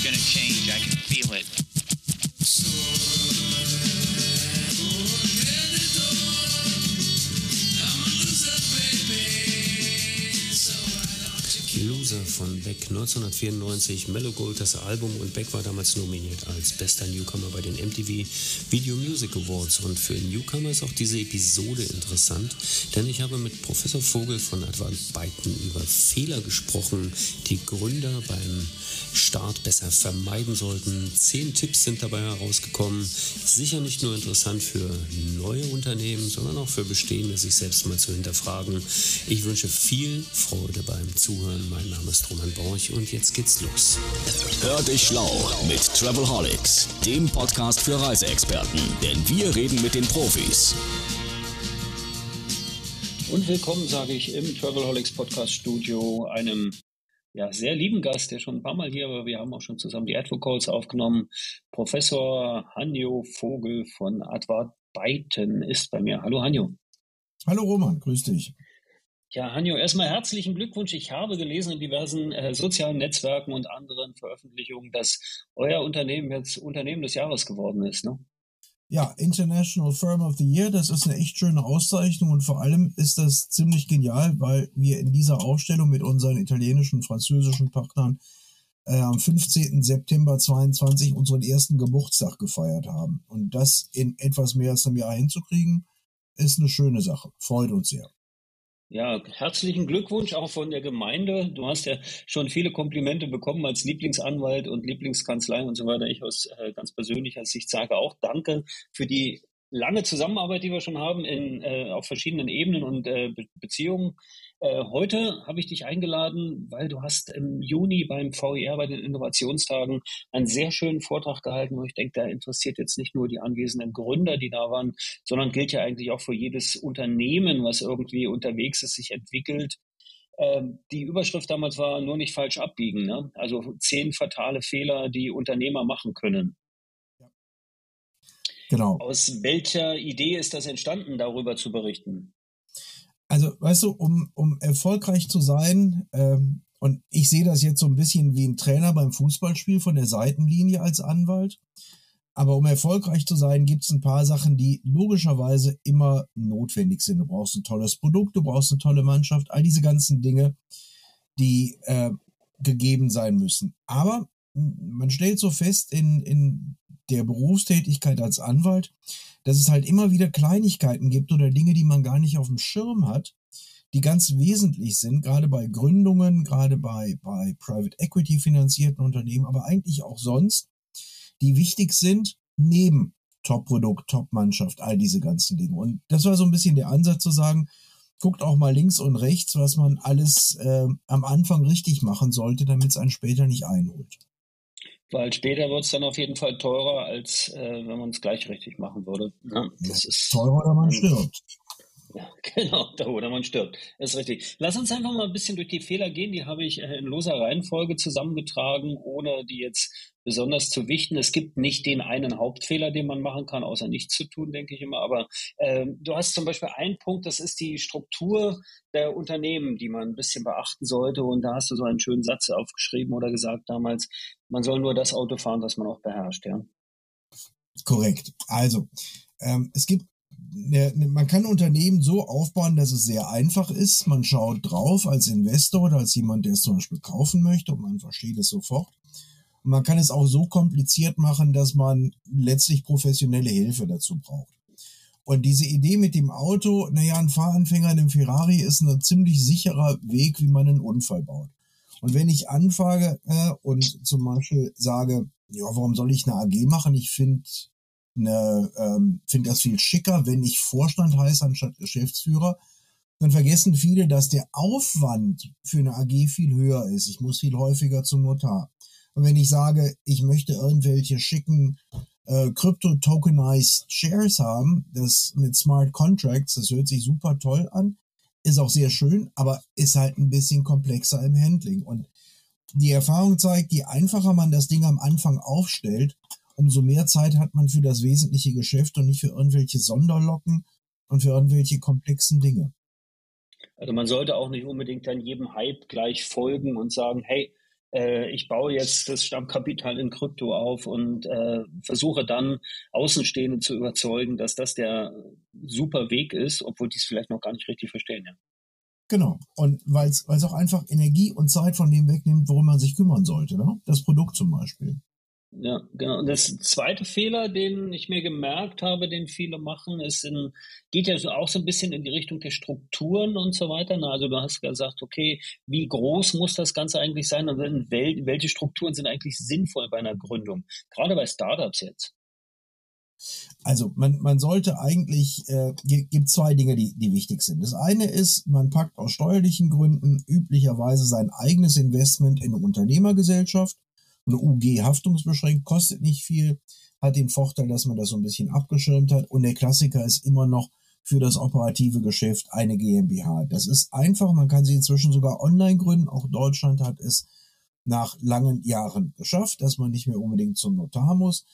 are gonna change. I can feel it. 1994, Mellow Gold das Album und Beck war damals nominiert als bester Newcomer bei den MTV Video Music Awards und für Newcomer ist auch diese Episode interessant, denn ich habe mit Professor Vogel von Advanced Byten über Fehler gesprochen, die Gründer beim Start besser vermeiden sollten. Zehn Tipps sind dabei herausgekommen. Sicher nicht nur interessant für neue Unternehmen, sondern auch für bestehende, sich selbst mal zu hinterfragen. Ich wünsche viel Freude beim Zuhören. Mein Name ist Roman Borch und jetzt geht's los. Hör dich schlau mit Travelholics, dem Podcast für Reiseexperten, denn wir reden mit den Profis. Und willkommen, sage ich, im Travelholics Podcast Studio, einem ja, sehr lieben Gast, der schon ein paar Mal hier war. Wir haben auch schon zusammen die Advocals aufgenommen. Professor Hanjo Vogel von Advart Beiten ist bei mir. Hallo Hanjo. Hallo Roman, grüß dich. Ja, Hanjo, erstmal herzlichen Glückwunsch. Ich habe gelesen in diversen äh, sozialen Netzwerken und anderen Veröffentlichungen, dass euer Unternehmen jetzt Unternehmen des Jahres geworden ist. Ne? Ja, International Firm of the Year, das ist eine echt schöne Auszeichnung und vor allem ist das ziemlich genial, weil wir in dieser Ausstellung mit unseren italienischen und französischen Partnern äh, am 15. September 22 unseren ersten Geburtstag gefeiert haben. Und das in etwas mehr als einem Jahr hinzukriegen, ist eine schöne Sache. Freut uns sehr. Ja, herzlichen Glückwunsch auch von der Gemeinde. Du hast ja schon viele Komplimente bekommen als Lieblingsanwalt und Lieblingskanzlei und so weiter. Ich aus äh, ganz persönlicher Sicht sage auch Danke für die lange Zusammenarbeit, die wir schon haben in, äh, auf verschiedenen Ebenen und äh, Be Beziehungen. Äh, heute habe ich dich eingeladen, weil du hast im Juni beim VER bei den Innovationstagen einen sehr schönen Vortrag gehalten, wo ich denke, da interessiert jetzt nicht nur die anwesenden Gründer, die da waren, sondern gilt ja eigentlich auch für jedes Unternehmen, was irgendwie unterwegs ist, sich entwickelt. Ähm, die Überschrift damals war nur nicht falsch abbiegen. Ne? Also zehn fatale Fehler, die Unternehmer machen können. Genau. Aus welcher Idee ist das entstanden, darüber zu berichten? Also, weißt du, um, um erfolgreich zu sein, ähm, und ich sehe das jetzt so ein bisschen wie ein Trainer beim Fußballspiel von der Seitenlinie als Anwalt. Aber um erfolgreich zu sein, gibt es ein paar Sachen, die logischerweise immer notwendig sind. Du brauchst ein tolles Produkt, du brauchst eine tolle Mannschaft, all diese ganzen Dinge, die äh, gegeben sein müssen. Aber man stellt so fest in, in der Berufstätigkeit als Anwalt, dass es halt immer wieder Kleinigkeiten gibt oder Dinge, die man gar nicht auf dem Schirm hat, die ganz wesentlich sind, gerade bei Gründungen, gerade bei, bei Private Equity finanzierten Unternehmen, aber eigentlich auch sonst, die wichtig sind, neben Top-Produkt, Top-Mannschaft, all diese ganzen Dinge. Und das war so ein bisschen der Ansatz zu sagen, guckt auch mal links und rechts, was man alles äh, am Anfang richtig machen sollte, damit es einen später nicht einholt. Weil später wird es dann auf jeden Fall teurer, als äh, wenn man es gleich richtig machen würde. Ja, das ist teurer oder man stirbt. Ja, genau, da oder man stirbt. Das ist richtig. Lass uns einfach mal ein bisschen durch die Fehler gehen. Die habe ich äh, in loser Reihenfolge zusammengetragen, ohne die jetzt besonders zu wichten. Es gibt nicht den einen Hauptfehler, den man machen kann, außer nichts zu tun, denke ich immer. Aber äh, du hast zum Beispiel einen Punkt, das ist die Struktur der Unternehmen, die man ein bisschen beachten sollte. Und da hast du so einen schönen Satz aufgeschrieben oder gesagt damals, man soll nur das Auto fahren, das man auch beherrscht, ja. Korrekt. Also, ähm, es gibt Ne, ne, man kann Unternehmen so aufbauen, dass es sehr einfach ist. Man schaut drauf als Investor oder als jemand, der es zum Beispiel kaufen möchte und man versteht es sofort. Und man kann es auch so kompliziert machen, dass man letztlich professionelle Hilfe dazu braucht. Und diese Idee mit dem Auto, naja, ein Fahranfänger in einem Ferrari ist ein ziemlich sicherer Weg, wie man einen Unfall baut. Und wenn ich anfange äh, und zum Beispiel sage, ja, warum soll ich eine AG machen? Ich finde eine, ähm, finde das viel schicker, wenn ich Vorstand heiße anstatt Geschäftsführer. Dann vergessen viele, dass der Aufwand für eine AG viel höher ist. Ich muss viel häufiger zum Notar. Und wenn ich sage, ich möchte irgendwelche schicken äh, Crypto-Tokenized Shares haben, das mit Smart Contracts, das hört sich super toll an, ist auch sehr schön, aber ist halt ein bisschen komplexer im Handling. Und die Erfahrung zeigt, je einfacher man das Ding am Anfang aufstellt, umso mehr Zeit hat man für das wesentliche Geschäft und nicht für irgendwelche Sonderlocken und für irgendwelche komplexen Dinge. Also man sollte auch nicht unbedingt dann jedem Hype gleich folgen und sagen, hey, ich baue jetzt das Stammkapital in Krypto auf und äh, versuche dann Außenstehende zu überzeugen, dass das der super Weg ist, obwohl die es vielleicht noch gar nicht richtig verstehen. Ja. Genau. Und weil es auch einfach Energie und Zeit von dem wegnimmt, worum man sich kümmern sollte. Ne? Das Produkt zum Beispiel. Ja, genau. Und das zweite Fehler, den ich mir gemerkt habe, den viele machen, ist in, geht ja so auch so ein bisschen in die Richtung der Strukturen und so weiter. Na, also du hast gesagt, okay, wie groß muss das Ganze eigentlich sein und wel, welche Strukturen sind eigentlich sinnvoll bei einer Gründung? Gerade bei Startups jetzt. Also man, man sollte eigentlich, äh, gibt zwei Dinge, die, die wichtig sind. Das eine ist, man packt aus steuerlichen Gründen üblicherweise sein eigenes Investment in eine Unternehmergesellschaft eine UG haftungsbeschränkt, kostet nicht viel, hat den Vorteil, dass man das so ein bisschen abgeschirmt hat. Und der Klassiker ist immer noch für das operative Geschäft eine GmbH. Das ist einfach, man kann sie inzwischen sogar online gründen. Auch Deutschland hat es nach langen Jahren geschafft, dass man nicht mehr unbedingt zum Notar muss.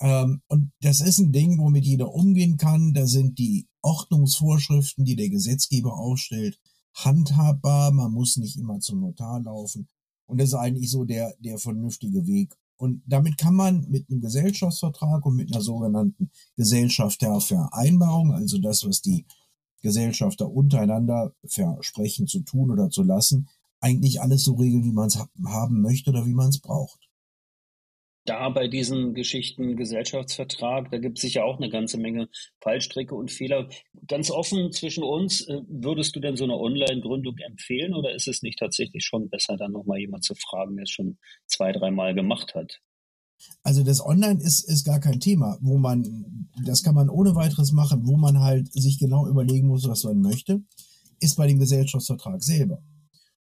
Ähm, und das ist ein Ding, womit jeder umgehen kann. Da sind die Ordnungsvorschriften, die der Gesetzgeber aufstellt, handhabbar. Man muss nicht immer zum Notar laufen. Und das ist eigentlich so der, der vernünftige Weg. Und damit kann man mit einem Gesellschaftsvertrag und mit einer sogenannten Gesellschaftervereinbarung, also das, was die Gesellschafter untereinander versprechen zu tun oder zu lassen, eigentlich alles so regeln, wie man es haben möchte oder wie man es braucht da bei diesen Geschichten Gesellschaftsvertrag, da gibt es sicher auch eine ganze Menge Fallstricke und Fehler. Ganz offen zwischen uns, äh, würdest du denn so eine Online-Gründung empfehlen oder ist es nicht tatsächlich schon besser, dann nochmal jemand zu fragen, der es schon zwei, dreimal gemacht hat? Also das Online ist, ist gar kein Thema, wo man, das kann man ohne weiteres machen, wo man halt sich genau überlegen muss, was man möchte, ist bei dem Gesellschaftsvertrag selber.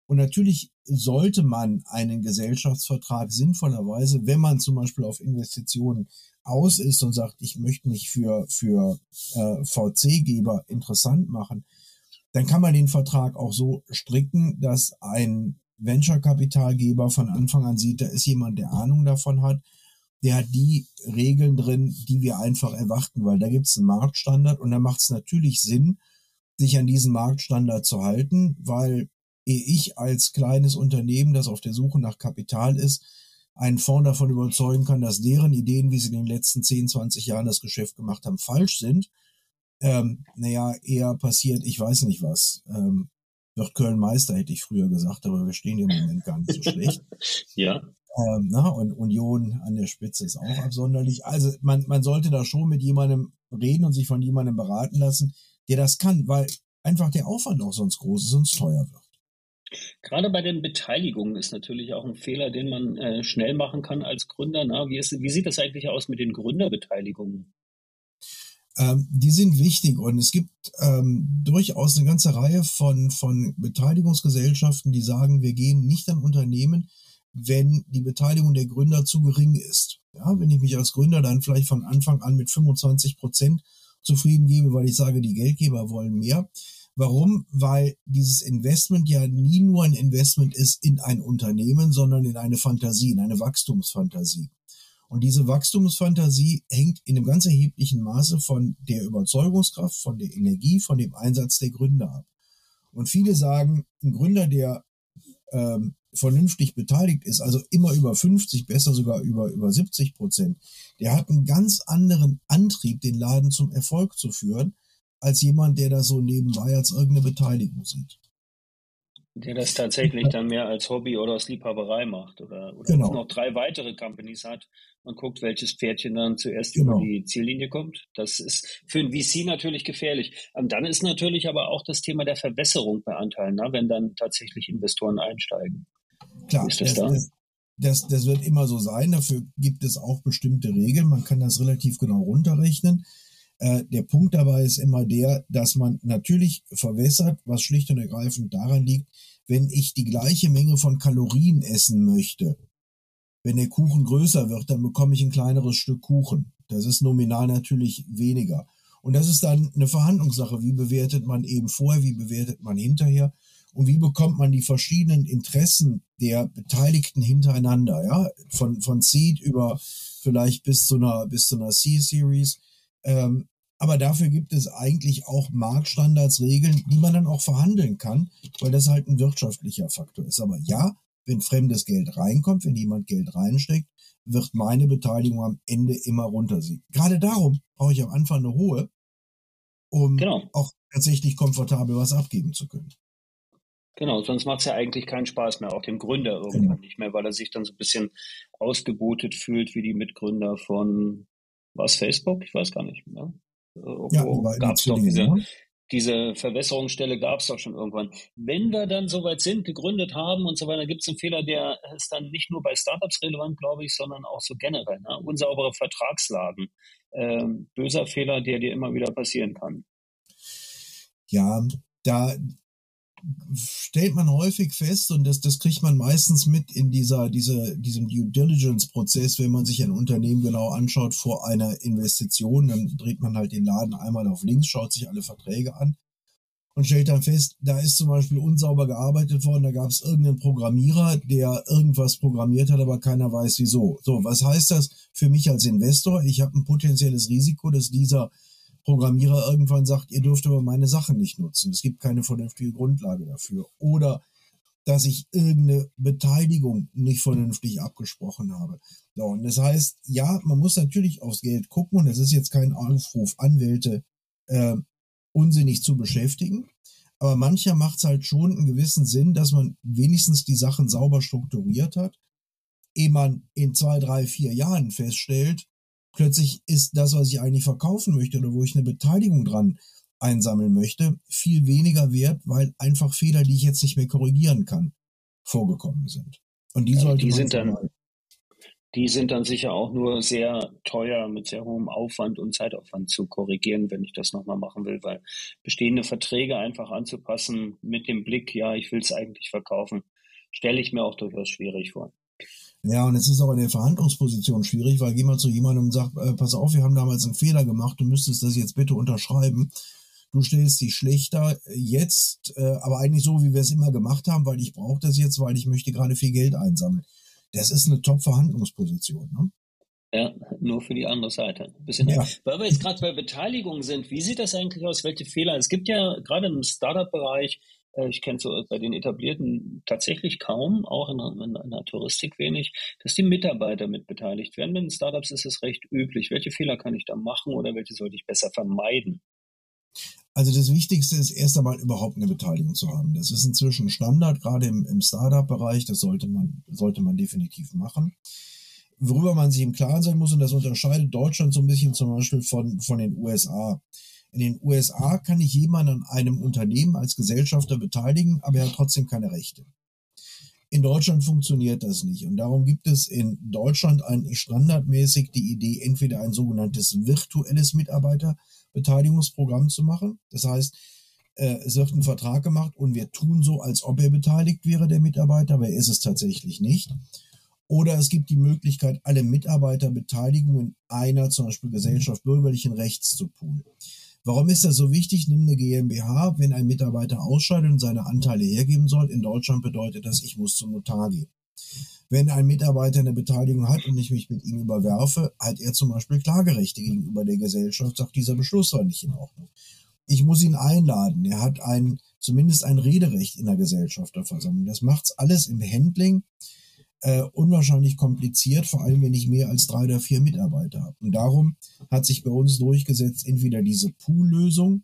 Und natürlich sollte man einen Gesellschaftsvertrag sinnvollerweise, wenn man zum Beispiel auf Investitionen aus ist und sagt, ich möchte mich für, für äh, VC-Geber interessant machen, dann kann man den Vertrag auch so stricken, dass ein Venture-Kapitalgeber von Anfang an sieht, da ist jemand, der Ahnung davon hat, der hat die Regeln drin, die wir einfach erwarten, weil da gibt es einen Marktstandard und da macht es natürlich Sinn, sich an diesen Marktstandard zu halten, weil ehe ich als kleines Unternehmen, das auf der Suche nach Kapital ist, einen Fonds davon überzeugen kann, dass deren Ideen, wie sie in den letzten 10, 20 Jahren das Geschäft gemacht haben, falsch sind. Ähm, naja, eher passiert, ich weiß nicht was. Ähm, wird Köln Meister, hätte ich früher gesagt, aber wir stehen im Moment gar nicht so schlecht. ja. Ähm, na, und Union an der Spitze ist auch absonderlich. Also man, man sollte da schon mit jemandem reden und sich von jemandem beraten lassen, der das kann, weil einfach der Aufwand auch sonst groß ist und teuer wird. Gerade bei den Beteiligungen ist natürlich auch ein Fehler, den man äh, schnell machen kann als Gründer. Na, wie, ist, wie sieht das eigentlich aus mit den Gründerbeteiligungen? Ähm, die sind wichtig und es gibt ähm, durchaus eine ganze Reihe von, von Beteiligungsgesellschaften, die sagen, wir gehen nicht an Unternehmen, wenn die Beteiligung der Gründer zu gering ist. Ja, wenn ich mich als Gründer dann vielleicht von Anfang an mit 25 Prozent zufrieden gebe, weil ich sage, die Geldgeber wollen mehr, Warum? Weil dieses Investment ja nie nur ein Investment ist in ein Unternehmen, sondern in eine Fantasie, in eine Wachstumsfantasie. Und diese Wachstumsfantasie hängt in einem ganz erheblichen Maße von der Überzeugungskraft, von der Energie, von dem Einsatz der Gründer ab. Und viele sagen, ein Gründer, der ähm, vernünftig beteiligt ist, also immer über 50, besser sogar über, über 70 Prozent, der hat einen ganz anderen Antrieb, den Laden zum Erfolg zu führen, als jemand, der das so nebenbei als irgendeine Beteiligung sieht. Der das tatsächlich dann mehr als Hobby oder aus Liebhaberei macht oder, oder genau. noch drei weitere Companies hat und guckt, welches Pferdchen dann zuerst genau. über die Ziellinie kommt. Das ist für ein VC natürlich gefährlich. Und dann ist natürlich aber auch das Thema der Verbesserung bei Anteilen, ne, wenn dann tatsächlich Investoren einsteigen. Klar, ist das, das, da? das, das wird immer so sein. Dafür gibt es auch bestimmte Regeln. Man kann das relativ genau runterrechnen. Äh, der Punkt dabei ist immer der, dass man natürlich verwässert, was schlicht und ergreifend daran liegt, wenn ich die gleiche Menge von Kalorien essen möchte, wenn der Kuchen größer wird, dann bekomme ich ein kleineres Stück Kuchen. Das ist nominal natürlich weniger. Und das ist dann eine Verhandlungssache. Wie bewertet man eben vorher, wie bewertet man hinterher und wie bekommt man die verschiedenen Interessen der Beteiligten hintereinander, ja, von, von Seed über vielleicht bis zu einer, bis zu einer C-Series ähm, aber dafür gibt es eigentlich auch Marktstandards, Regeln, die man dann auch verhandeln kann, weil das halt ein wirtschaftlicher Faktor ist. Aber ja, wenn fremdes Geld reinkommt, wenn jemand Geld reinsteckt, wird meine Beteiligung am Ende immer runter sie. Gerade darum brauche ich am Anfang eine hohe, um genau. auch tatsächlich komfortabel was abgeben zu können. Genau, sonst macht es ja eigentlich keinen Spaß mehr, auch dem Gründer irgendwann genau. nicht mehr, weil er sich dann so ein bisschen ausgebotet fühlt wie die Mitgründer von was Facebook? Ich weiß gar nicht mehr. Irgendwo ja, gab es doch diese, diese Verwässerungsstelle gab es doch schon irgendwann. Wenn wir dann soweit sind, gegründet haben und so weiter, gibt es einen Fehler, der ist dann nicht nur bei Startups relevant, glaube ich, sondern auch so generell. Ne? Unsaubere Vertragslagen. Ähm, böser Fehler, der dir immer wieder passieren kann. Ja, da, stellt man häufig fest, und das, das kriegt man meistens mit in dieser, dieser, diesem Due Diligence-Prozess, wenn man sich ein Unternehmen genau anschaut vor einer Investition, dann dreht man halt den Laden einmal auf links, schaut sich alle Verträge an und stellt dann fest, da ist zum Beispiel unsauber gearbeitet worden, da gab es irgendeinen Programmierer, der irgendwas programmiert hat, aber keiner weiß wieso. So, was heißt das für mich als Investor? Ich habe ein potenzielles Risiko, dass dieser Programmierer irgendwann sagt, ihr dürft aber meine Sachen nicht nutzen. Es gibt keine vernünftige Grundlage dafür. Oder dass ich irgendeine Beteiligung nicht vernünftig abgesprochen habe. So, und das heißt, ja, man muss natürlich aufs Geld gucken und das ist jetzt kein Aufruf, Anwälte äh, unsinnig zu beschäftigen. Aber mancher macht es halt schon einen gewissen Sinn, dass man wenigstens die Sachen sauber strukturiert hat, ehe man in zwei, drei, vier Jahren feststellt, plötzlich ist das, was ich eigentlich verkaufen möchte oder wo ich eine Beteiligung dran einsammeln möchte, viel weniger wert, weil einfach Fehler, die ich jetzt nicht mehr korrigieren kann, vorgekommen sind. Und die sollte die sind dann, die sind dann sicher auch nur sehr teuer mit sehr hohem Aufwand und Zeitaufwand zu korrigieren, wenn ich das nochmal machen will, weil bestehende Verträge einfach anzupassen mit dem Blick, ja, ich will es eigentlich verkaufen, stelle ich mir auch durchaus schwierig vor. Ja, und es ist auch in der Verhandlungsposition schwierig, weil geh mal zu jemandem und sagt, äh, pass auf, wir haben damals einen Fehler gemacht, du müsstest das jetzt bitte unterschreiben. Du stellst dich schlechter jetzt, äh, aber eigentlich so, wie wir es immer gemacht haben, weil ich brauche das jetzt, weil ich möchte gerade viel Geld einsammeln. Das ist eine Top-Verhandlungsposition. Ne? Ja, nur für die andere Seite. Ein bisschen ja. Weil wir jetzt gerade bei Beteiligung sind, wie sieht das eigentlich aus? Welche Fehler? Es gibt ja gerade im Startup-Bereich ich kenne so bei den etablierten tatsächlich kaum, auch in, in, in, der Touristik wenig, dass die Mitarbeiter mit beteiligt werden. Bei den Startups ist es recht üblich. Welche Fehler kann ich da machen oder welche sollte ich besser vermeiden? Also das Wichtigste ist erst einmal überhaupt eine Beteiligung zu haben. Das ist inzwischen Standard, gerade im, im Startup-Bereich. Das sollte man, sollte man definitiv machen. Worüber man sich im Klaren sein muss, und das unterscheidet Deutschland so ein bisschen zum Beispiel von, von den USA. In den USA kann ich jemanden an einem Unternehmen als Gesellschafter beteiligen, aber er hat trotzdem keine Rechte. In Deutschland funktioniert das nicht. Und darum gibt es in Deutschland eigentlich standardmäßig die Idee, entweder ein sogenanntes virtuelles Mitarbeiterbeteiligungsprogramm zu machen. Das heißt, äh, es wird ein Vertrag gemacht und wir tun so, als ob er beteiligt wäre, der Mitarbeiter, aber er ist es tatsächlich nicht. Oder es gibt die Möglichkeit, alle Mitarbeiterbeteiligungen einer zum Beispiel Gesellschaft bürgerlichen Rechts zu poolen. Warum ist das so wichtig? Nimm eine GmbH, wenn ein Mitarbeiter ausscheidet und seine Anteile hergeben soll. In Deutschland bedeutet das, ich muss zum Notar gehen. Wenn ein Mitarbeiter eine Beteiligung hat und ich mich mit ihm überwerfe, hat er zum Beispiel Klagerechte gegenüber der Gesellschaft, sagt, dieser Beschluss war nicht in Ordnung. Ich muss ihn einladen. Er hat ein, zumindest ein Rederecht in der Gesellschafterversammlung. Das macht's alles im Handling äh, unwahrscheinlich kompliziert, vor allem wenn ich mehr als drei oder vier Mitarbeiter habe. Und darum hat sich bei uns durchgesetzt entweder diese Pool-Lösung,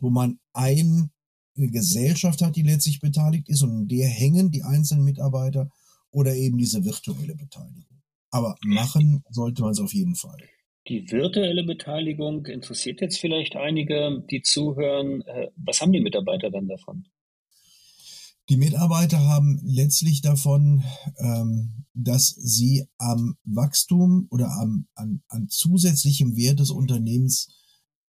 wo man ein, eine Gesellschaft hat, die letztlich beteiligt ist und in der hängen die einzelnen Mitarbeiter oder eben diese virtuelle Beteiligung. Aber machen sollte man es auf jeden Fall. Die virtuelle Beteiligung interessiert jetzt vielleicht einige, die zuhören. Äh, was haben die Mitarbeiter dann davon? Die Mitarbeiter haben letztlich davon, ähm, dass sie am Wachstum oder am, an, an zusätzlichem Wert des Unternehmens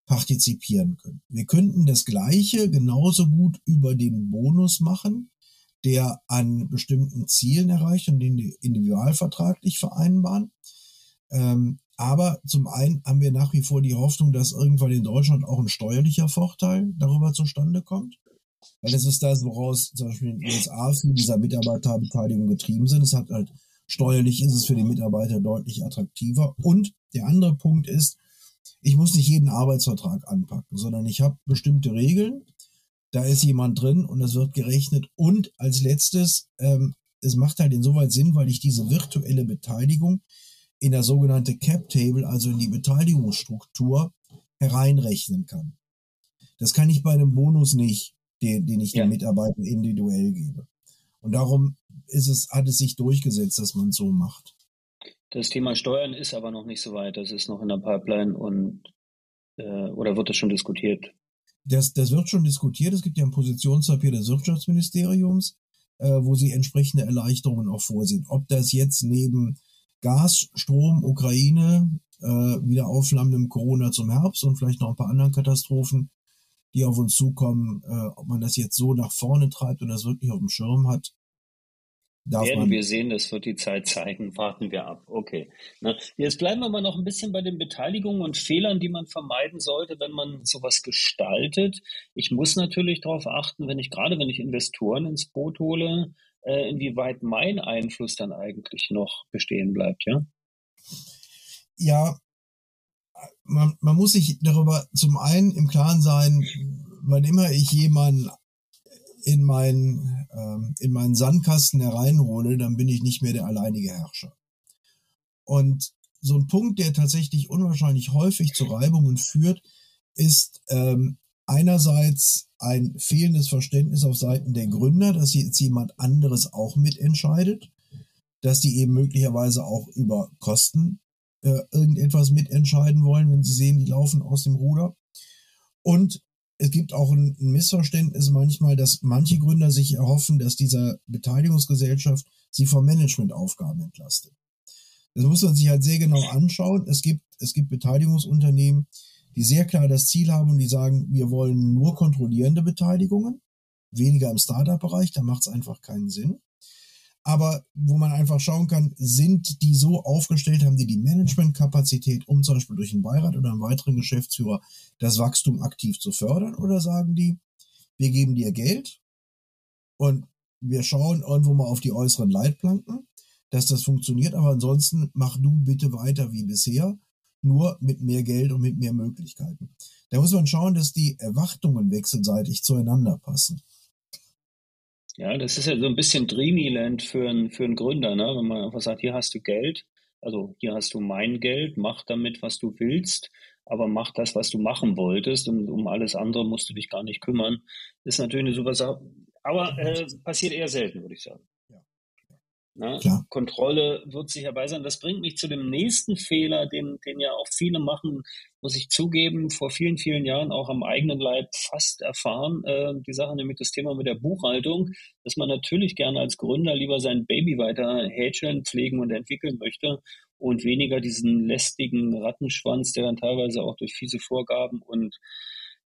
partizipieren können. Wir könnten das Gleiche genauso gut über den Bonus machen, der an bestimmten Zielen erreicht und den individualvertraglich vereinbaren. Ähm, aber zum einen haben wir nach wie vor die Hoffnung, dass irgendwann in Deutschland auch ein steuerlicher Vorteil darüber zustande kommt. Weil das ist das, woraus zum Beispiel in den USA viele dieser Mitarbeiterbeteiligung getrieben sind. Es hat halt steuerlich ist es für den Mitarbeiter deutlich attraktiver. Und der andere Punkt ist, ich muss nicht jeden Arbeitsvertrag anpacken, sondern ich habe bestimmte Regeln. Da ist jemand drin und es wird gerechnet. Und als letztes, ähm, es macht halt insoweit Sinn, weil ich diese virtuelle Beteiligung in der sogenannte Cap Table, also in die Beteiligungsstruktur, hereinrechnen kann. Das kann ich bei einem Bonus nicht, den, den ich ja. den Mitarbeitern individuell gebe. Und darum ist es, hat es sich durchgesetzt, dass man es so macht. Das Thema Steuern ist aber noch nicht so weit. Das ist noch in der Pipeline und äh, oder wird das schon diskutiert? Das, das wird schon diskutiert. Es gibt ja ein Positionspapier des Wirtschaftsministeriums, äh, wo sie entsprechende Erleichterungen auch vorsehen. Ob das jetzt neben Gas, Strom, Ukraine, äh, wieder aufflammendem Corona zum Herbst und vielleicht noch ein paar anderen Katastrophen, die auf uns zukommen, äh, ob man das jetzt so nach vorne treibt und das wirklich auf dem Schirm hat, Werden wir sehen, das wird die Zeit zeigen. Warten wir ab. Okay. Na, jetzt bleiben wir mal noch ein bisschen bei den Beteiligungen und Fehlern, die man vermeiden sollte, wenn man sowas gestaltet. Ich muss natürlich darauf achten, wenn ich gerade, wenn ich Investoren ins Boot hole, äh, inwieweit mein Einfluss dann eigentlich noch bestehen bleibt, ja? Ja, man, man muss sich darüber zum einen im Klaren sein, wann immer ich jemanden in meinen, ähm, in meinen Sandkasten hereinhole, dann bin ich nicht mehr der alleinige Herrscher. Und so ein Punkt, der tatsächlich unwahrscheinlich häufig zu Reibungen führt, ist ähm, einerseits ein fehlendes Verständnis auf Seiten der Gründer, dass jetzt jemand anderes auch mitentscheidet, dass die eben möglicherweise auch über Kosten äh, irgendetwas mitentscheiden wollen, wenn sie sehen, die laufen aus dem Ruder. Und es gibt auch ein, Missverständnis manchmal, dass manche Gründer sich erhoffen, dass dieser Beteiligungsgesellschaft sie von Managementaufgaben entlastet. Das muss man sich halt sehr genau anschauen. Es gibt, es gibt Beteiligungsunternehmen, die sehr klar das Ziel haben und die sagen, wir wollen nur kontrollierende Beteiligungen, weniger im Startup-Bereich, da macht es einfach keinen Sinn aber wo man einfach schauen kann, sind die so aufgestellt, haben die die Managementkapazität, um zum Beispiel durch einen Beirat oder einen weiteren Geschäftsführer das Wachstum aktiv zu fördern? Oder sagen die, wir geben dir Geld und wir schauen irgendwo mal auf die äußeren Leitplanken, dass das funktioniert, aber ansonsten mach du bitte weiter wie bisher, nur mit mehr Geld und mit mehr Möglichkeiten. Da muss man schauen, dass die Erwartungen wechselseitig zueinander passen. Ja, das ist ja so ein bisschen Dreamyland für einen, für einen Gründer, ne? wenn man einfach sagt, hier hast du Geld, also hier hast du mein Geld, mach damit, was du willst, aber mach das, was du machen wolltest und um alles andere musst du dich gar nicht kümmern. Ist natürlich eine super Sache, aber äh, passiert eher selten, würde ich sagen. Ne? Kontrolle wird sicher bei sein. Das bringt mich zu dem nächsten Fehler, den, den ja auch viele machen, muss ich zugeben, vor vielen, vielen Jahren auch am eigenen Leib fast erfahren. Äh, die Sache nämlich das Thema mit der Buchhaltung, dass man natürlich gerne als Gründer lieber sein Baby weiter hätscheln, pflegen und entwickeln möchte und weniger diesen lästigen Rattenschwanz, der dann teilweise auch durch fiese Vorgaben und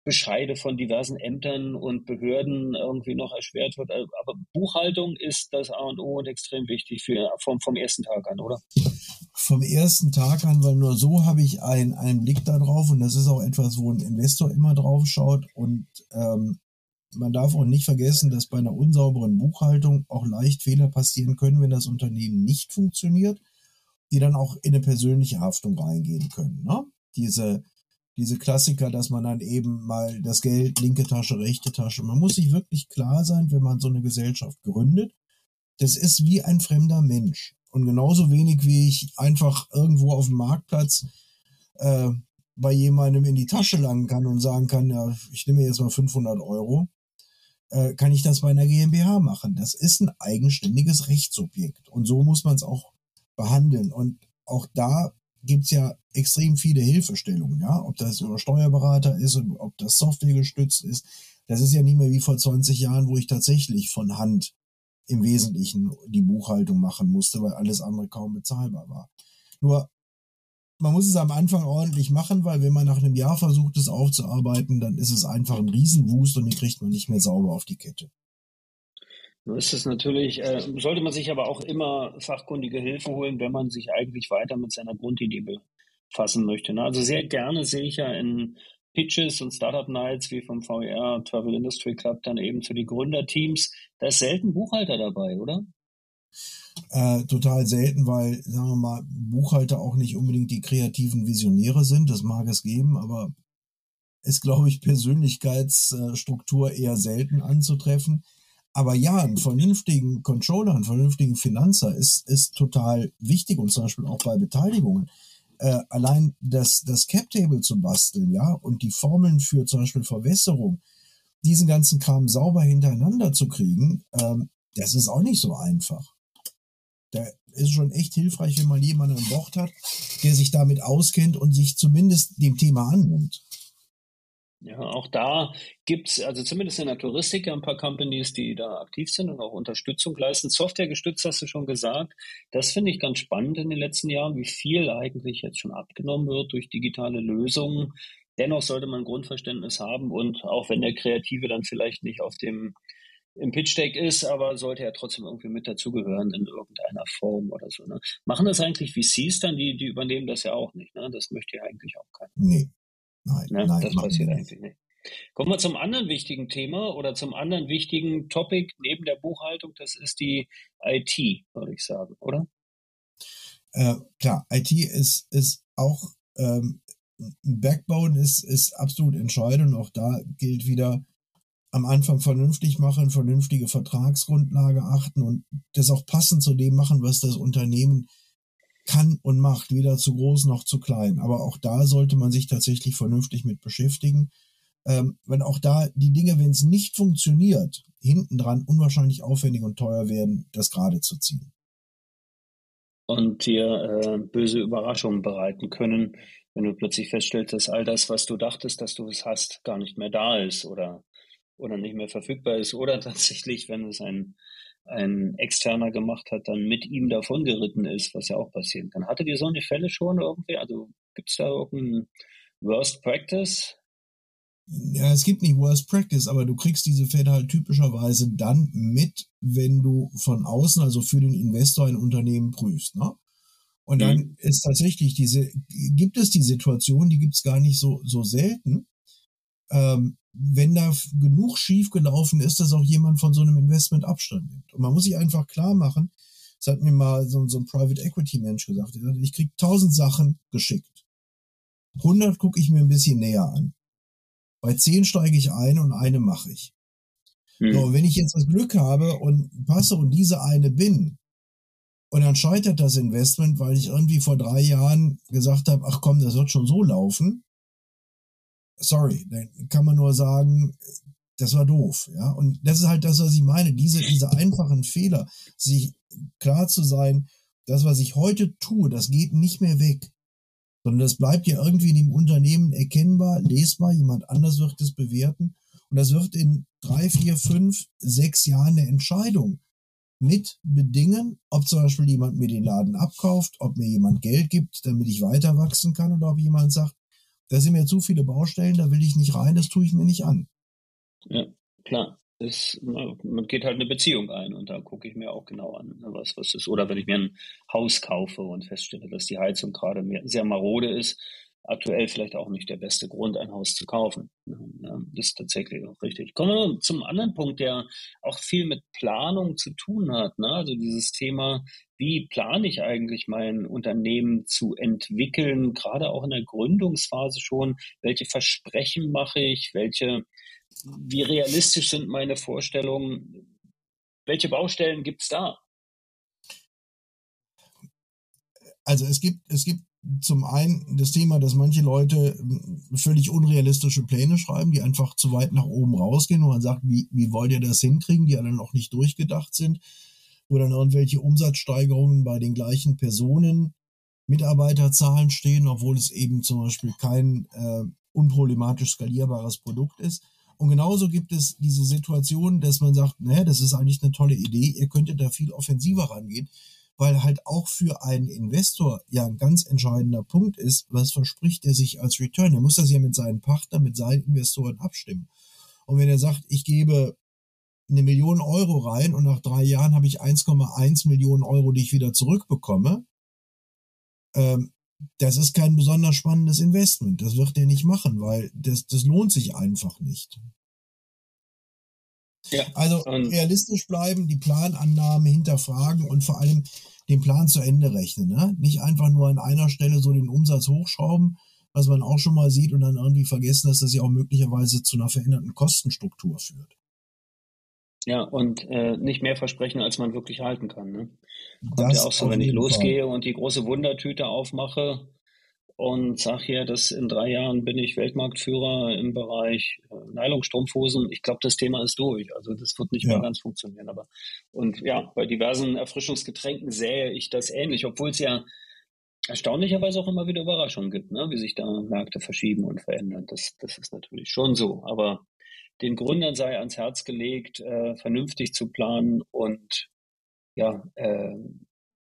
Bescheide von diversen Ämtern und Behörden irgendwie noch erschwert wird. Äh, aber Buchhaltung ist das A und O und extrem wichtig für, vom, vom ersten Tag an, oder? Vom ersten Tag an, weil nur so habe ich ein, einen Blick darauf und das ist auch etwas, wo ein Investor immer drauf schaut und ähm, man darf auch nicht vergessen, dass bei einer unsauberen Buchhaltung auch leicht Fehler passieren können, wenn das Unternehmen nicht funktioniert, die dann auch in eine persönliche Haftung reingehen können. Ne? Diese diese Klassiker, dass man dann eben mal das Geld, linke Tasche, rechte Tasche. Man muss sich wirklich klar sein, wenn man so eine Gesellschaft gründet. Das ist wie ein fremder Mensch. Und genauso wenig wie ich einfach irgendwo auf dem Marktplatz äh, bei jemandem in die Tasche langen kann und sagen kann, ja, ich nehme jetzt mal 500 Euro, äh, kann ich das bei einer GmbH machen. Das ist ein eigenständiges Rechtsobjekt. Und so muss man es auch behandeln. Und auch da gibt's ja extrem viele Hilfestellungen, ja, ob das über Steuerberater ist, ob das Software gestützt ist. Das ist ja nicht mehr wie vor 20 Jahren, wo ich tatsächlich von Hand im Wesentlichen die Buchhaltung machen musste, weil alles andere kaum bezahlbar war. Nur, man muss es am Anfang ordentlich machen, weil wenn man nach einem Jahr versucht, es aufzuarbeiten, dann ist es einfach ein Riesenwust und den kriegt man nicht mehr sauber auf die Kette. Nun ist es natürlich, äh, sollte man sich aber auch immer fachkundige Hilfe holen, wenn man sich eigentlich weiter mit seiner Grundidee befassen möchte. Ne? Also sehr gerne sehe ich ja in Pitches und Startup Nights wie vom VR Travel Industry Club dann eben zu den Gründerteams. Da ist selten Buchhalter dabei, oder? Äh, total selten, weil, sagen wir mal, Buchhalter auch nicht unbedingt die kreativen Visionäre sind. Das mag es geben, aber ist, glaube ich, Persönlichkeitsstruktur eher selten anzutreffen. Aber ja, einen vernünftigen Controller, einen vernünftigen Finanzer ist, ist total wichtig und zum Beispiel auch bei Beteiligungen. Äh, allein das, das Cap-Table zu basteln, ja, und die Formeln für zum Beispiel Verwässerung, diesen ganzen Kram sauber hintereinander zu kriegen, ähm, das ist auch nicht so einfach. Da ist schon echt hilfreich, wenn man jemanden an Bord hat, der sich damit auskennt und sich zumindest dem Thema annimmt. Ja, auch da gibt's also zumindest in der Touristik, ein paar Companies, die da aktiv sind und auch Unterstützung leisten. Software gestützt hast du schon gesagt. Das finde ich ganz spannend in den letzten Jahren, wie viel eigentlich jetzt schon abgenommen wird durch digitale Lösungen. Dennoch sollte man Grundverständnis haben und auch wenn der Kreative dann vielleicht nicht auf dem im Pitch Deck ist, aber sollte er trotzdem irgendwie mit dazugehören in irgendeiner Form oder so. Ne? Machen das eigentlich VCs dann, die, die übernehmen das ja auch nicht. Ne? Das möchte ja eigentlich auch keiner. Nee, Nein, ne? nein, das passiert eigentlich nicht. Kommen wir zum anderen wichtigen Thema oder zum anderen wichtigen Topic neben der Buchhaltung. Das ist die IT, würde ich sagen, oder? Äh, klar, IT ist, ist auch ähm, Backbone ist, ist absolut entscheidend. Auch da gilt wieder am Anfang vernünftig machen, vernünftige Vertragsgrundlage achten und das auch passend zu dem machen, was das Unternehmen kann und macht, weder zu groß noch zu klein. Aber auch da sollte man sich tatsächlich vernünftig mit beschäftigen. Ähm, wenn auch da die Dinge, wenn es nicht funktioniert, hinten dran unwahrscheinlich aufwendig und teuer werden, das gerade zu ziehen. Und dir äh, böse Überraschungen bereiten können, wenn du plötzlich feststellst, dass all das, was du dachtest, dass du es hast, gar nicht mehr da ist oder, oder nicht mehr verfügbar ist. Oder tatsächlich, wenn es ein ein Externer gemacht hat, dann mit ihm davongeritten ist, was ja auch passieren kann. Hattet ihr so eine Fälle schon irgendwie? Also gibt es da irgendein Worst Practice? Ja, es gibt nicht Worst Practice, aber du kriegst diese Fälle halt typischerweise dann mit, wenn du von außen, also für den Investor ein Unternehmen prüfst. Ne? Und dann mhm. ist tatsächlich diese, gibt es die Situation, die gibt es gar nicht so, so selten, ähm, wenn da genug schief gelaufen ist, dass auch jemand von so einem Investment Abstand nimmt. Und man muss sich einfach klar machen, das hat mir mal so, so ein Private Equity Mensch gesagt, ich krieg tausend Sachen geschickt. 100 gucke ich mir ein bisschen näher an. Bei 10 steige ich ein und eine mache ich. Hm. So, wenn ich jetzt das Glück habe und passe und diese eine bin, und dann scheitert das Investment, weil ich irgendwie vor drei Jahren gesagt habe, ach komm, das wird schon so laufen, sorry, dann kann man nur sagen, das war doof, ja. Und das ist halt das, was ich meine, diese, diese einfachen Fehler, sich klar zu sein, das, was ich heute tue, das geht nicht mehr weg, sondern das bleibt ja irgendwie in dem Unternehmen erkennbar, lesbar, jemand anders wird es bewerten. Und das wird in drei, vier, fünf, sechs Jahren eine Entscheidung mit bedingen, ob zum Beispiel jemand mir den Laden abkauft, ob mir jemand Geld gibt, damit ich weiter wachsen kann oder ob jemand sagt, da sind mir zu viele Baustellen, da will ich nicht rein, das tue ich mir nicht an. Ja, klar. Es, man geht halt eine Beziehung ein und da gucke ich mir auch genau an, ne, was, was ist. Oder wenn ich mir ein Haus kaufe und feststelle, dass die Heizung gerade sehr marode ist, aktuell vielleicht auch nicht der beste Grund, ein Haus zu kaufen. Das ist tatsächlich auch richtig. Kommen wir zum anderen Punkt, der auch viel mit Planung zu tun hat. Ne? Also dieses Thema, wie plane ich eigentlich mein Unternehmen zu entwickeln, gerade auch in der Gründungsphase schon. Welche Versprechen mache ich? Welche, wie realistisch sind meine Vorstellungen? Welche Baustellen gibt es da? Also es gibt, es gibt zum einen das Thema, dass manche Leute hm, völlig unrealistische Pläne schreiben, die einfach zu weit nach oben rausgehen, wo man sagt, wie, wie wollt ihr das hinkriegen, die ja dann auch nicht durchgedacht sind, wo dann irgendwelche Umsatzsteigerungen bei den gleichen Personen, Mitarbeiterzahlen stehen, obwohl es eben zum Beispiel kein äh, unproblematisch skalierbares Produkt ist. Und genauso gibt es diese Situation, dass man sagt, naja, das ist eigentlich eine tolle Idee, ihr könntet da viel offensiver rangehen weil halt auch für einen Investor ja ein ganz entscheidender Punkt ist, was verspricht er sich als Return? Er muss das ja mit seinen Partnern, mit seinen Investoren abstimmen. Und wenn er sagt, ich gebe eine Million Euro rein und nach drei Jahren habe ich 1,1 Millionen Euro, die ich wieder zurückbekomme, ähm, das ist kein besonders spannendes Investment. Das wird er nicht machen, weil das, das lohnt sich einfach nicht. Ja, also realistisch bleiben, die Planannahme hinterfragen und vor allem den Plan zu Ende rechnen. Ne? Nicht einfach nur an einer Stelle so den Umsatz hochschrauben, was man auch schon mal sieht und dann irgendwie vergessen, dass das ja auch möglicherweise zu einer veränderten Kostenstruktur führt. Ja, und äh, nicht mehr versprechen, als man wirklich halten kann. Ne? Kommt das ja auch so, wenn ich losgehe Fall. und die große Wundertüte aufmache und sage hier, dass in drei Jahren bin ich Weltmarktführer im Bereich äh, Nylonstrumpfhosen. Ich glaube, das Thema ist durch. Also das wird nicht ja. mehr ganz funktionieren. Aber und ja, bei diversen Erfrischungsgetränken sähe ich das ähnlich, obwohl es ja erstaunlicherweise auch immer wieder Überraschungen gibt, ne? wie sich da Märkte verschieben und verändern. Das, das ist natürlich schon so. Aber den Gründern sei ans Herz gelegt, äh, vernünftig zu planen und ja, äh,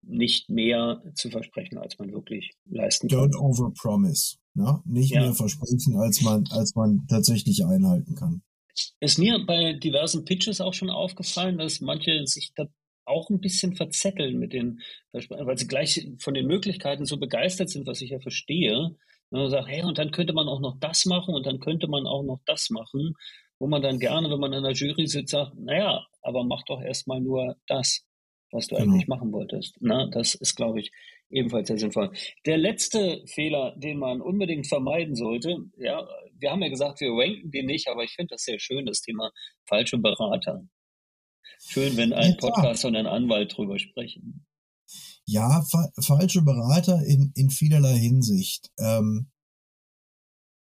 nicht mehr zu versprechen, als man wirklich leisten kann. Don't overpromise. Ne? Nicht ja. mehr versprechen, als man, als man tatsächlich einhalten kann. Ist mir bei diversen Pitches auch schon aufgefallen, dass manche sich da auch ein bisschen verzetteln mit den, weil sie gleich von den Möglichkeiten so begeistert sind, was ich ja verstehe. Und dann sagt, hey, und dann könnte man auch noch das machen und dann könnte man auch noch das machen wo man dann gerne, wenn man in der Jury sitzt, sagt, naja, aber mach doch erstmal nur das, was du genau. eigentlich machen wolltest. Na, das ist, glaube ich, ebenfalls sehr sinnvoll. Der letzte Fehler, den man unbedingt vermeiden sollte, ja, wir haben ja gesagt, wir ranken den nicht, aber ich finde das sehr schön, das Thema falsche Berater. Schön, wenn ein ja, Podcast und ein Anwalt drüber sprechen. Ja, fa falsche Berater in, in vielerlei Hinsicht. Ähm,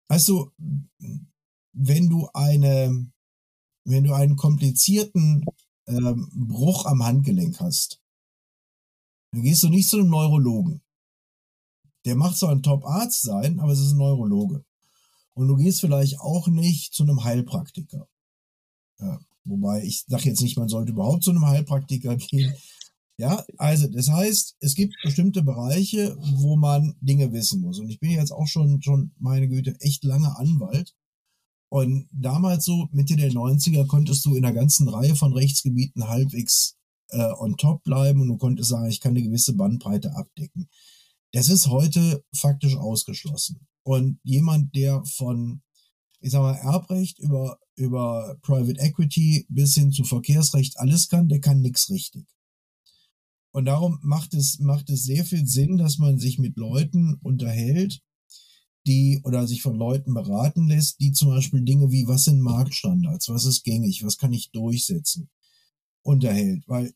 also, wenn du eine, wenn du einen komplizierten ähm, Bruch am Handgelenk hast, dann gehst du nicht zu einem Neurologen. Der macht zwar ein Top-Arzt sein, aber es ist ein Neurologe. Und du gehst vielleicht auch nicht zu einem Heilpraktiker. Ja, wobei ich sage jetzt nicht, man sollte überhaupt zu einem Heilpraktiker gehen. Ja, also das heißt, es gibt bestimmte Bereiche, wo man Dinge wissen muss. Und ich bin jetzt auch schon, schon meine Güte, echt lange Anwalt. Und damals so, Mitte der 90er, konntest du in einer ganzen Reihe von Rechtsgebieten halbwegs äh, on top bleiben und du konntest sagen, ich kann eine gewisse Bandbreite abdecken. Das ist heute faktisch ausgeschlossen. Und jemand, der von, ich sag mal, Erbrecht über, über Private Equity bis hin zu Verkehrsrecht alles kann, der kann nichts richtig. Und darum macht es, macht es sehr viel Sinn, dass man sich mit Leuten unterhält, die oder sich von Leuten beraten lässt, die zum Beispiel Dinge wie, was sind Marktstandards, was ist gängig, was kann ich durchsetzen, unterhält. Weil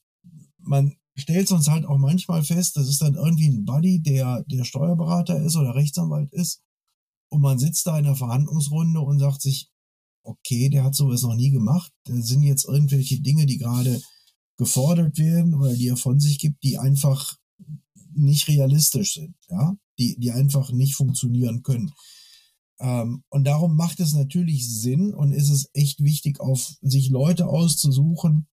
man stellt sonst halt auch manchmal fest, das ist dann irgendwie ein Buddy, der, der Steuerberater ist oder Rechtsanwalt ist. Und man sitzt da in der Verhandlungsrunde und sagt sich, okay, der hat sowas noch nie gemacht. Da sind jetzt irgendwelche Dinge, die gerade gefordert werden oder die er von sich gibt, die einfach nicht realistisch sind. Ja, die, die einfach nicht funktionieren können. Ähm, und darum macht es natürlich Sinn und ist es echt wichtig, auf sich Leute auszusuchen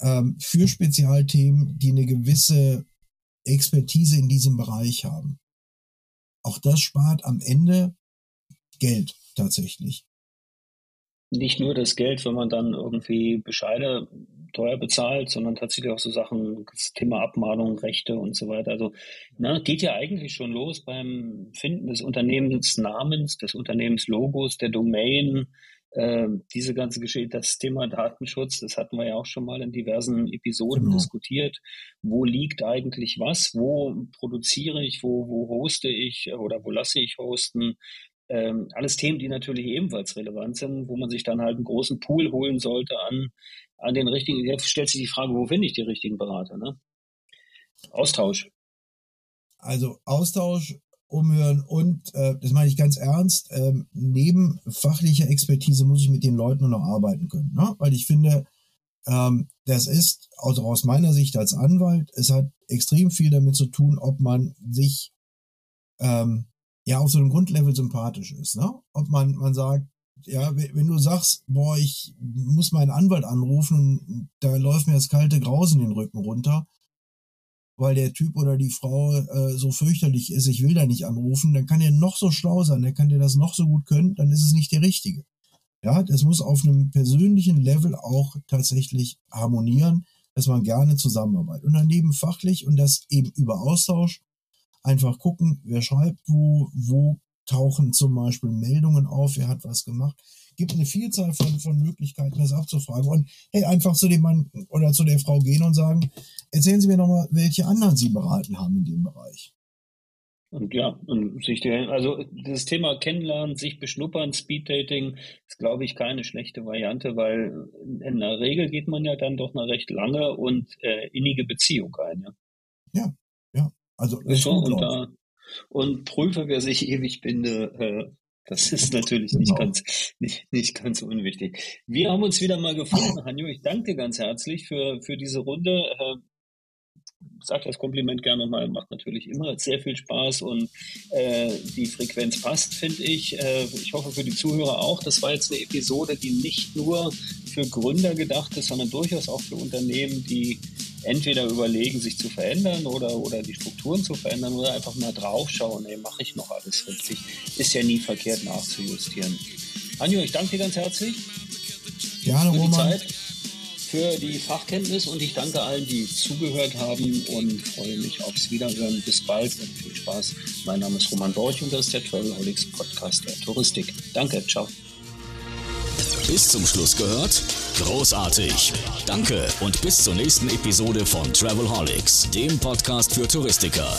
ähm, für Spezialthemen, die eine gewisse Expertise in diesem Bereich haben. Auch das spart am Ende Geld tatsächlich nicht nur das Geld, wenn man dann irgendwie Bescheide teuer bezahlt, sondern tatsächlich auch so Sachen, das Thema Abmahnung, Rechte und so weiter. Also na, geht ja eigentlich schon los beim Finden des Unternehmensnamens, des Unternehmenslogos, der Domain, äh, diese ganze Geschichte, das Thema Datenschutz, das hatten wir ja auch schon mal in diversen Episoden genau. diskutiert. Wo liegt eigentlich was? Wo produziere ich? Wo, wo hoste ich oder wo lasse ich hosten? Ähm, alles Themen, die natürlich ebenfalls relevant sind, wo man sich dann halt einen großen Pool holen sollte an, an den richtigen. Jetzt stellt sich die Frage, wo finde ich die richtigen Berater? Ne? Austausch. Also Austausch, umhören und, äh, das meine ich ganz ernst, äh, neben fachlicher Expertise muss ich mit den Leuten noch arbeiten können. Ne? Weil ich finde, ähm, das ist, also aus meiner Sicht als Anwalt, es hat extrem viel damit zu tun, ob man sich ähm, ja auf so einem Grundlevel sympathisch ist. Ne? Ob man, man sagt, ja, wenn du sagst, boah, ich muss meinen Anwalt anrufen da läuft mir das kalte Grausen den Rücken runter, weil der Typ oder die Frau äh, so fürchterlich ist, ich will da nicht anrufen, dann kann er noch so schlau sein, der kann dir das noch so gut können, dann ist es nicht der Richtige. Ja, das muss auf einem persönlichen Level auch tatsächlich harmonieren, dass man gerne zusammenarbeitet. Und daneben fachlich und das eben über Austausch einfach gucken, wer schreibt wo, wo tauchen zum Beispiel Meldungen auf, wer hat was gemacht. Gibt eine Vielzahl von, von Möglichkeiten, das abzufragen. Und hey, einfach zu dem Mann oder zu der Frau gehen und sagen, erzählen Sie mir nochmal, welche anderen Sie beraten haben in dem Bereich. Und ja, und sich also das Thema Kennenlernen, sich beschnuppern, Speeddating ist, glaube ich, keine schlechte Variante, weil in der Regel geht man ja dann doch eine recht lange und äh, innige Beziehung ein. Ja, ja. Also so, und, da, und prüfe, wer sich ewig binde, äh, das ist natürlich genau. nicht ganz, nicht, nicht ganz unwichtig. Wir haben uns wieder mal gefunden, Hanjo. Ich danke dir ganz herzlich für, für diese Runde. Sage das Kompliment gerne mal, macht natürlich immer sehr viel Spaß und äh, die Frequenz passt, finde ich. Äh, ich hoffe für die Zuhörer auch. Das war jetzt eine Episode, die nicht nur für Gründer gedacht ist, sondern durchaus auch für Unternehmen, die entweder überlegen, sich zu verändern oder, oder die Strukturen zu verändern oder einfach mal draufschauen, ey, mache ich noch alles richtig. Ist ja nie verkehrt nachzujustieren. Anjo, ich danke dir ganz herzlich. Gerne, Roman. Zeit für die Fachkenntnis und ich danke allen, die zugehört haben und freue mich aufs Wiederhören. Bis bald und viel Spaß. Mein Name ist Roman Borch und das ist der Travelholics Podcast der Touristik. Danke, ciao. Bis zum Schluss gehört? Großartig. Danke und bis zur nächsten Episode von Travelholics, dem Podcast für Touristiker.